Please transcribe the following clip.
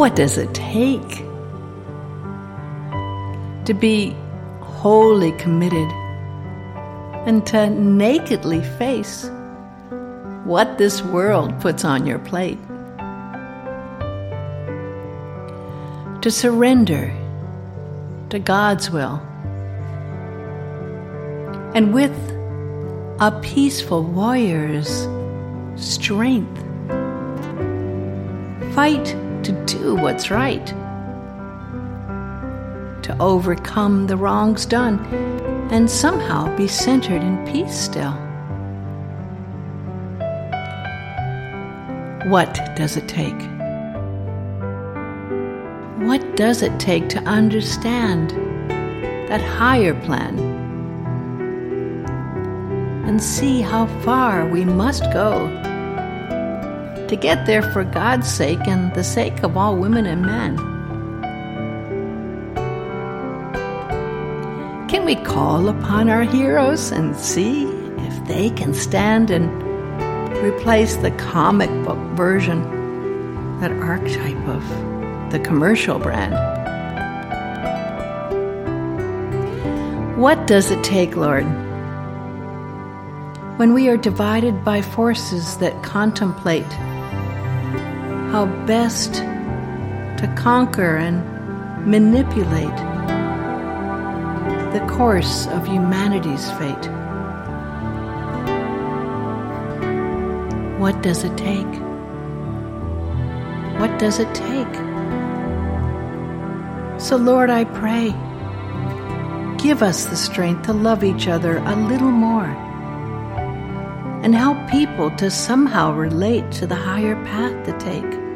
What does it take to be wholly committed and to nakedly face what this world puts on your plate? To surrender to God's will and with a peaceful warrior's strength, fight to do what's right, to overcome the wrongs done, and somehow be centered in peace still. What does it take? What does it take to understand that higher plan? and see how far we must go to get there for God's sake and the sake of all women and men. Can we call upon our heroes and see if they can stand and replace the comic book version, that archetype of the commercial brand? What does it take, Lord? when we are divided by forces that contemplate how best to conquer and manipulate the course of humanity's fate. What does it take? What does it take? So, Lord, I pray, give us the strength to love each other a little more and help people to somehow relate to the higher path to take.